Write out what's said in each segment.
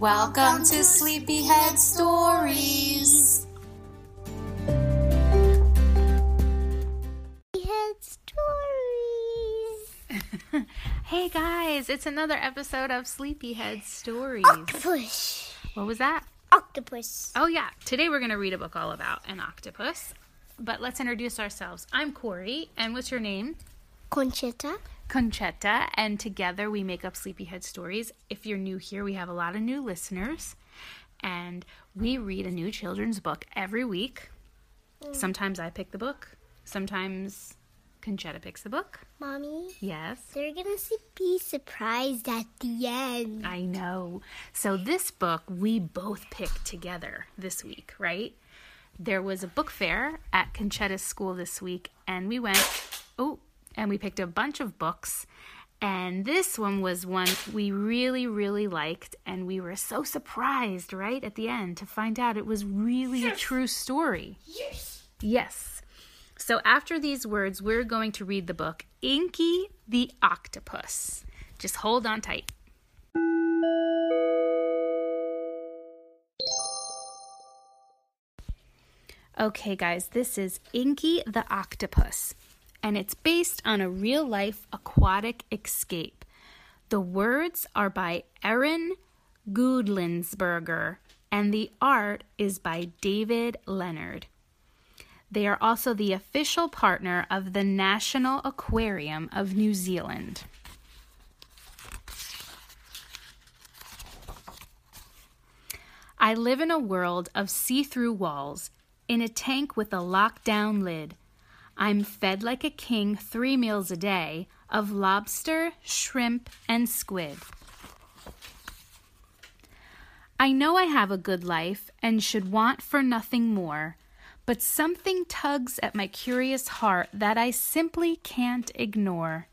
Welcome to Sleepyhead Stories. Sleepyhead Stories. hey guys, it's another episode of Sleepyhead Stories. Octopus. What was that? Octopus. Oh, yeah. Today we're going to read a book all about an octopus. But let's introduce ourselves. I'm Corey, and what's your name? Conchita. Conchetta, and together we make up Sleepyhead Stories. If you're new here, we have a lot of new listeners, and we read a new children's book every week. Mm. Sometimes I pick the book, sometimes Conchetta picks the book. Mommy, Yes. they're gonna be surprised at the end. I know. So this book we both picked together this week, right? There was a book fair at Conchetta's school this week, and we went. Oh, and we picked a bunch of books. And this one was one we really, really liked, and we were so surprised, right, at the end to find out it was really a true story. Yes. Yes. So after these words, we're going to read the book Inky the Octopus. Just hold on tight. Okay, guys, this is Inky the Octopus, and it's based on a real life aquatic escape. The words are by Erin Guendelsberger, and the art is by David Leonard. They are also the official partner of the National Aquarium of New Zealand. I live in a world of see through walls, in a tank with a lockdown lid. I'm fed like a king three meals a day of lobster, shrimp, and squid. I know I have a good life and should want for nothing more, but something tugs at my curious heart that I simply can't ignore.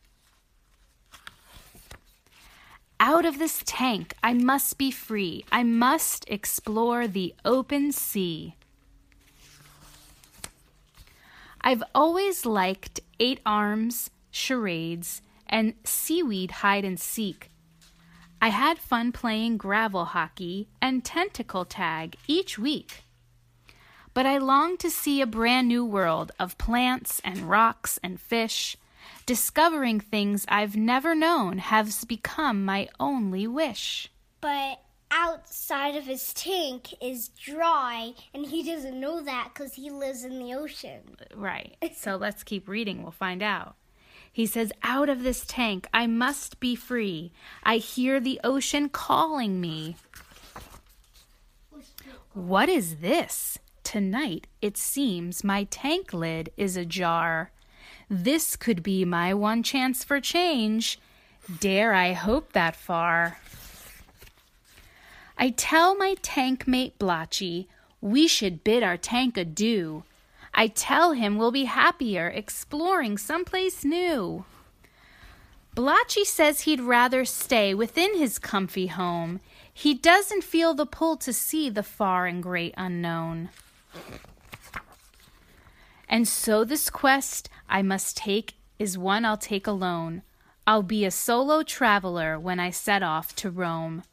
Out of this tank, I must be free. I must explore the open sea. I've always liked eight arms, charades, and seaweed hide and seek. I had fun playing gravel hockey and tentacle tag each week. But I long to see a brand new world of plants and rocks and fish. Discovering things I've never known has become my only wish. But outside of his tank is dry, and he doesn't know that because he lives in the ocean. Right. So let's keep reading. We'll find out. He says, Out of this tank, I must be free. I hear the ocean calling me. What is this? Tonight, it seems my tank lid is ajar. This could be my one chance for change. Dare I hope that far? I tell my tank mate Blotchy we should bid our tank adieu. I tell him we'll be happier exploring someplace new. Blotchy says he'd rather stay within his comfy home. He doesn't feel the pull to see the far and great unknown. And so this quest I must take is one I'll take alone. I'll be a solo traveler when I set off to roam.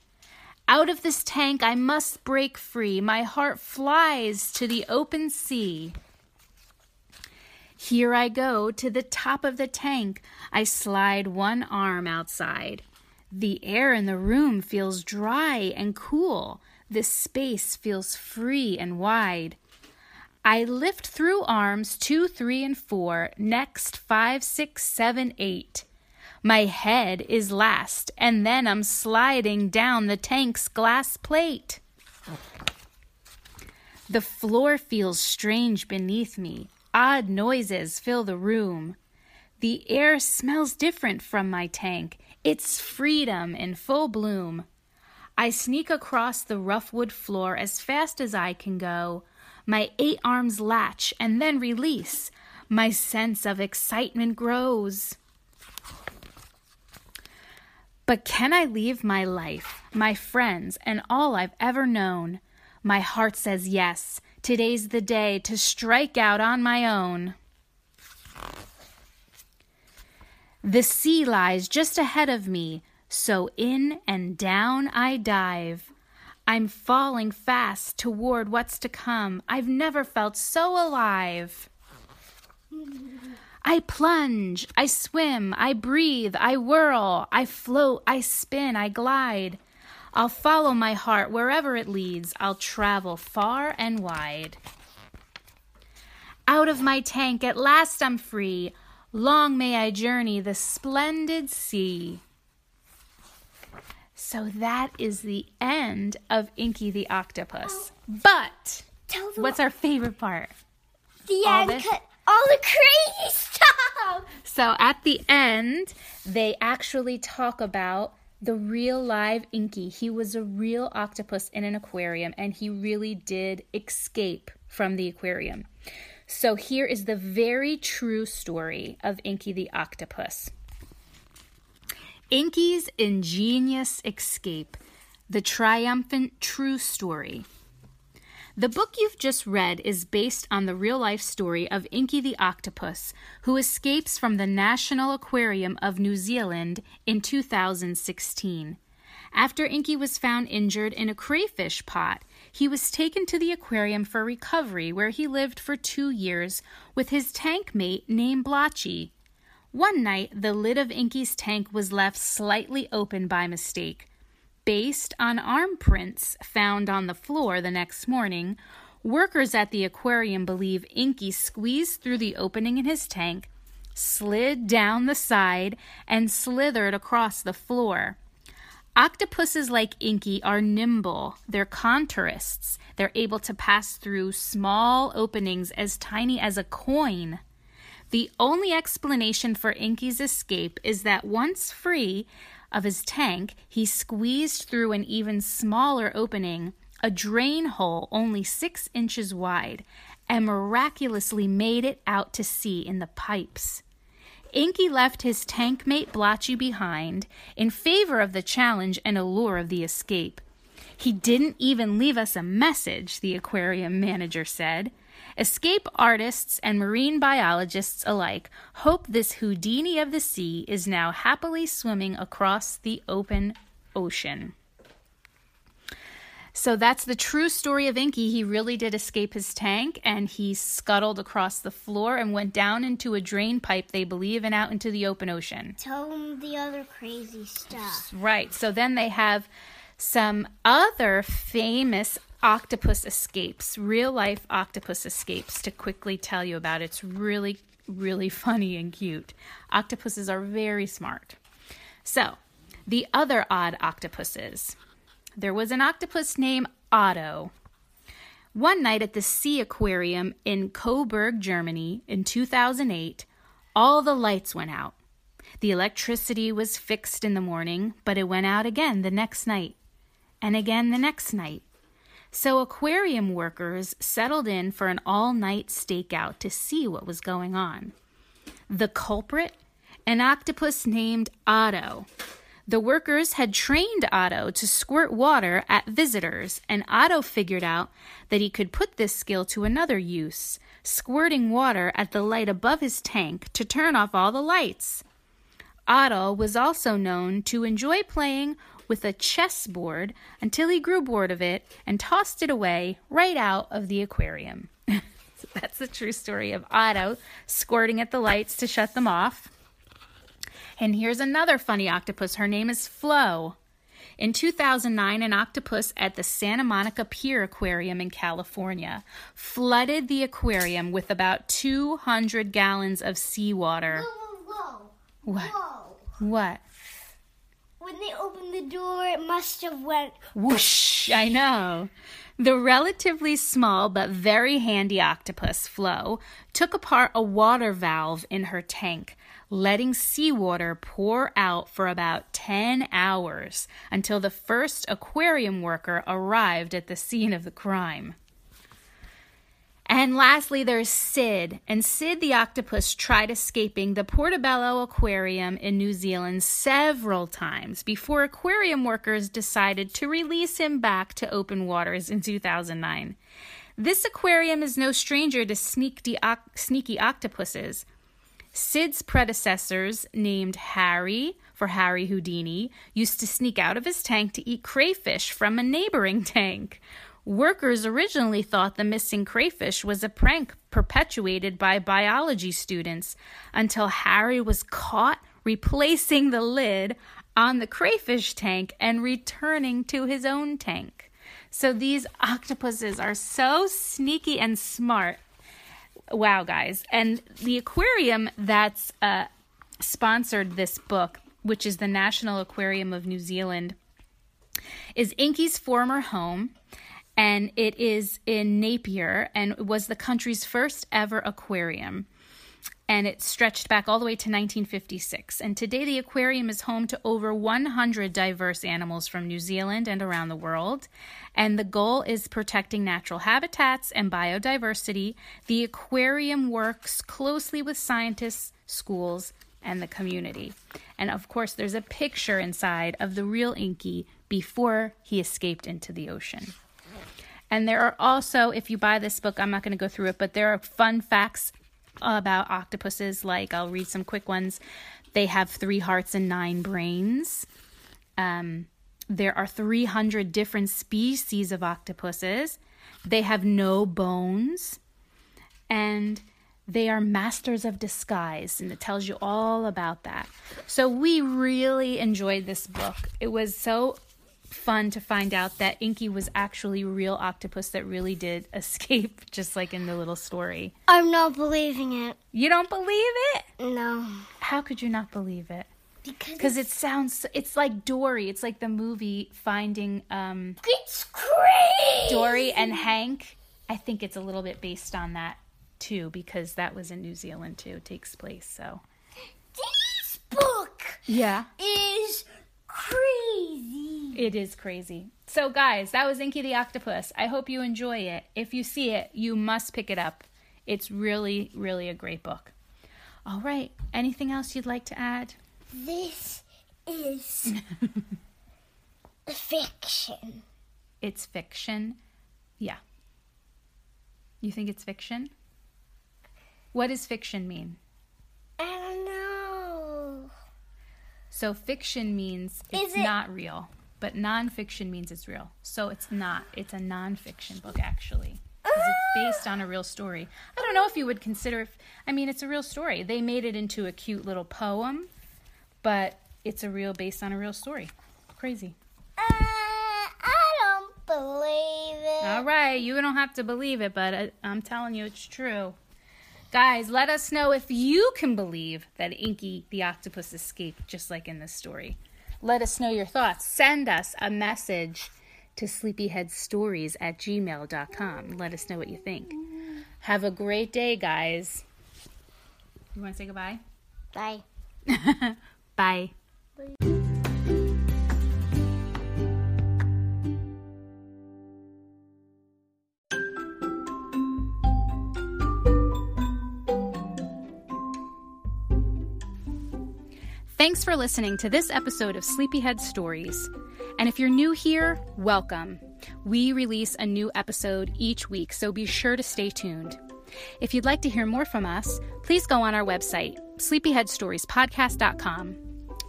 Out of this tank I must break free. My heart flies to the open sea. Here I go to the top of the tank. I slide one arm outside. The air in the room feels dry and cool. This space feels free and wide. I lift through arms two, three, and four, next five, six, seven, eight. My head is last, and then I'm sliding down the tank's glass plate. The floor feels strange beneath me. Odd noises fill the room. The air smells different from my tank. It's freedom in full bloom. I sneak across the rough wood floor as fast as I can go. My eight arms latch and then release. My sense of excitement grows. But can I leave my life, my friends, and all I've ever known? My heart says yes. Today's the day to strike out on my own. The sea lies just ahead of me, so in and down I dive. I'm falling fast toward what's to come. I've never felt so alive. I plunge, I swim, I breathe, I whirl, I float, I spin, I glide. I'll follow my heart wherever it leads. I'll travel far and wide. Out of my tank, at last I'm free. Long may I journey the splendid sea. So that is the end of Inky the Octopus. But what's our favorite part? The all end, all the crazy stuff. So at the end, they actually talk about the real live Inky. He was a real octopus in an aquarium and he really did escape from the aquarium. So here is the very true story of Inky the octopus. Inky's ingenious escape, the triumphant true story. The book you've just read is based on the real life story of Inky the octopus, who escapes from the National Aquarium of New Zealand in 2016. After Inky was found injured in a crayfish pot, he was taken to the aquarium for recovery, where he lived for two years with his tank mate named Blotchy. One night, the lid of Inky's tank was left slightly open by mistake. Based on arm prints found on the floor the next morning, workers at the aquarium believe Inky squeezed through the opening in his tank, slid down the side, and slithered across the floor. Octopuses like Inky are nimble. They're contortionists. They're able to pass through small openings as tiny as a coin. The only explanation for Inky's escape is that once free, of his tank, he squeezed through an even smaller opening, a drain hole only six inches wide, and miraculously made it out to sea in the pipes. Inky left his tank mate Blotchy behind in favor of the challenge and allure of the escape. He didn't even leave us a message, the aquarium manager said. Escape artists and marine biologists alike hope this Houdini of the sea is now happily swimming across the open ocean. So that's the true story of Inky. He really did escape his tank and he scuttled across the floor and went down into a drain pipe, they believe, and out into the open ocean. Tell them the other crazy stuff. Right. So then they have some other famous octopus escapes, real life octopus escapes to quickly tell you about. It's really, really funny and cute. Octopuses are very smart. So, the other odd octopuses. There was an octopus named Otto. One night at the Sea Aquarium in Coburg, Germany in 2008, all the lights went out. The electricity was fixed in the morning, but it went out again the next night, and again the next night. So aquarium workers settled in for an all night stakeout to see what was going on. The culprit? An octopus named Otto. The workers had trained Otto to squirt water at visitors, and Otto figured out that he could put this skill to another use, squirting water at the light above his tank to turn off all the lights. Otto was also known to enjoy playing with a chessboard until he grew bored of it and tossed it away right out of the aquarium. so that's the true story of Otto squirting at the lights to shut them off. And here's another funny octopus. Her name is Flo. In 2009, an octopus at the Santa Monica Pier Aquarium in California flooded the aquarium with about 200 gallons of seawater. Whoa, whoa, whoa. What? Whoa. What? When they opened the door, it must have went whoosh. I know. The relatively small but very handy octopus, Flo, took apart a water valve in her tank, letting seawater pour out for about 10 hours until the first aquarium worker arrived at the scene of the crime. And lastly, there's Sid. And Sid the octopus tried escaping the Portobello Aquarium in New Zealand several times before aquarium workers decided to release him back to open waters in 2009. This aquarium is no stranger to sneaky, sneaky octopuses. Sid's predecessors, named Harry for Harry Houdini, used to sneak out of his tank to eat crayfish from a neighboring tank. Workers originally thought the missing crayfish was a prank perpetuated by biology students until Harry was caught replacing the lid on the crayfish tank and returning to his own tank. So these octopuses are so sneaky and smart. Wow, guys. And the aquarium that's uh, sponsored this book, which is the National Aquarium of New Zealand, is Inky's former home and it is in Napier and was the country's first ever aquarium. And it stretched back all the way to 1956. And today, the aquarium is home to over 100 diverse animals from New Zealand and around the world. And the goal is protecting natural habitats and biodiversity. The aquarium works closely with scientists, schools, and the community. And of course, there's a picture inside of the real Inky before he escaped into the ocean. And there are also, if you buy this book, I'm not going to go through it, but there are fun facts about octopuses. Like, I'll read some quick ones. They have three hearts and nine brains. Um, there are 300 different species of octopuses. They have no bones. And they are masters of disguise, and it tells you all about that. So, we really enjoyed this book. It was so fun to find out that Inky was actually a real octopus that really did escape, just like in the little story. I'm not believing it. You don't believe it? No. How could you not believe it? Because it sounds, it's like Dory. It's like the movie Finding um, It's crazy. Dory and Hank. I think it's a little bit based on that too, because that was in New Zealand too. It takes place. So this book, yeah, is crazy. It is crazy. So, guys, that was Inky the Octopus. I hope you enjoy it. If you see it, you must pick it up. It's really, really a great book. All right. Anything else you'd like to add? This is fiction. It's fiction? Yeah. You think it's fiction? What does fiction mean? I don't know. So fiction means it's it- not real, but nonfiction means it's real. So it's not. It's a nonfiction book actually. 'cause it's based on a real story. I don't know if you would consider. If, I mean, it's a real story. They made it into a cute little poem, but it's a real based on a real story. Crazy. Uh, I don't believe it. All right, you don't have to believe it, but I, I'm telling you, it's true. Guys, let us know if you can believe that Inky the octopus escaped, just like in this story. Let us know your thoughts. Send us a message to sleepyheadstories at gmail.com. Let us know what you think. Have a great day, guys. You want to say goodbye? Bye. Bye. Thanks for listening to this episode of Sleepyhead Stories. And if you're new here, welcome. We release a new episode each week, so be sure to stay tuned. If you'd like to hear more from us, please go on our website, sleepyheadstoriespodcast.com.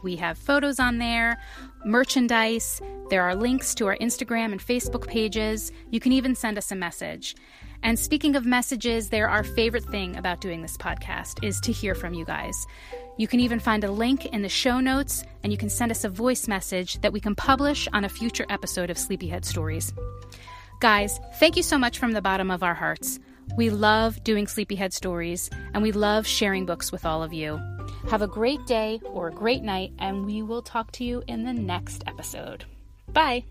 We have photos on there, merchandise, there are links to our Instagram and Facebook pages. You can even send us a message. And speaking of messages, they're our favorite thing about doing this podcast is to hear from you guys. You can even find a link in the show notes, and you can send us a voice message that we can publish on a future episode of Sleepyhead Stories. Guys, thank you so much from the bottom of our hearts. We love doing Sleepyhead Stories, and we love sharing books with all of you. Have a great day or a great night, and we will talk to you in the next episode. Bye.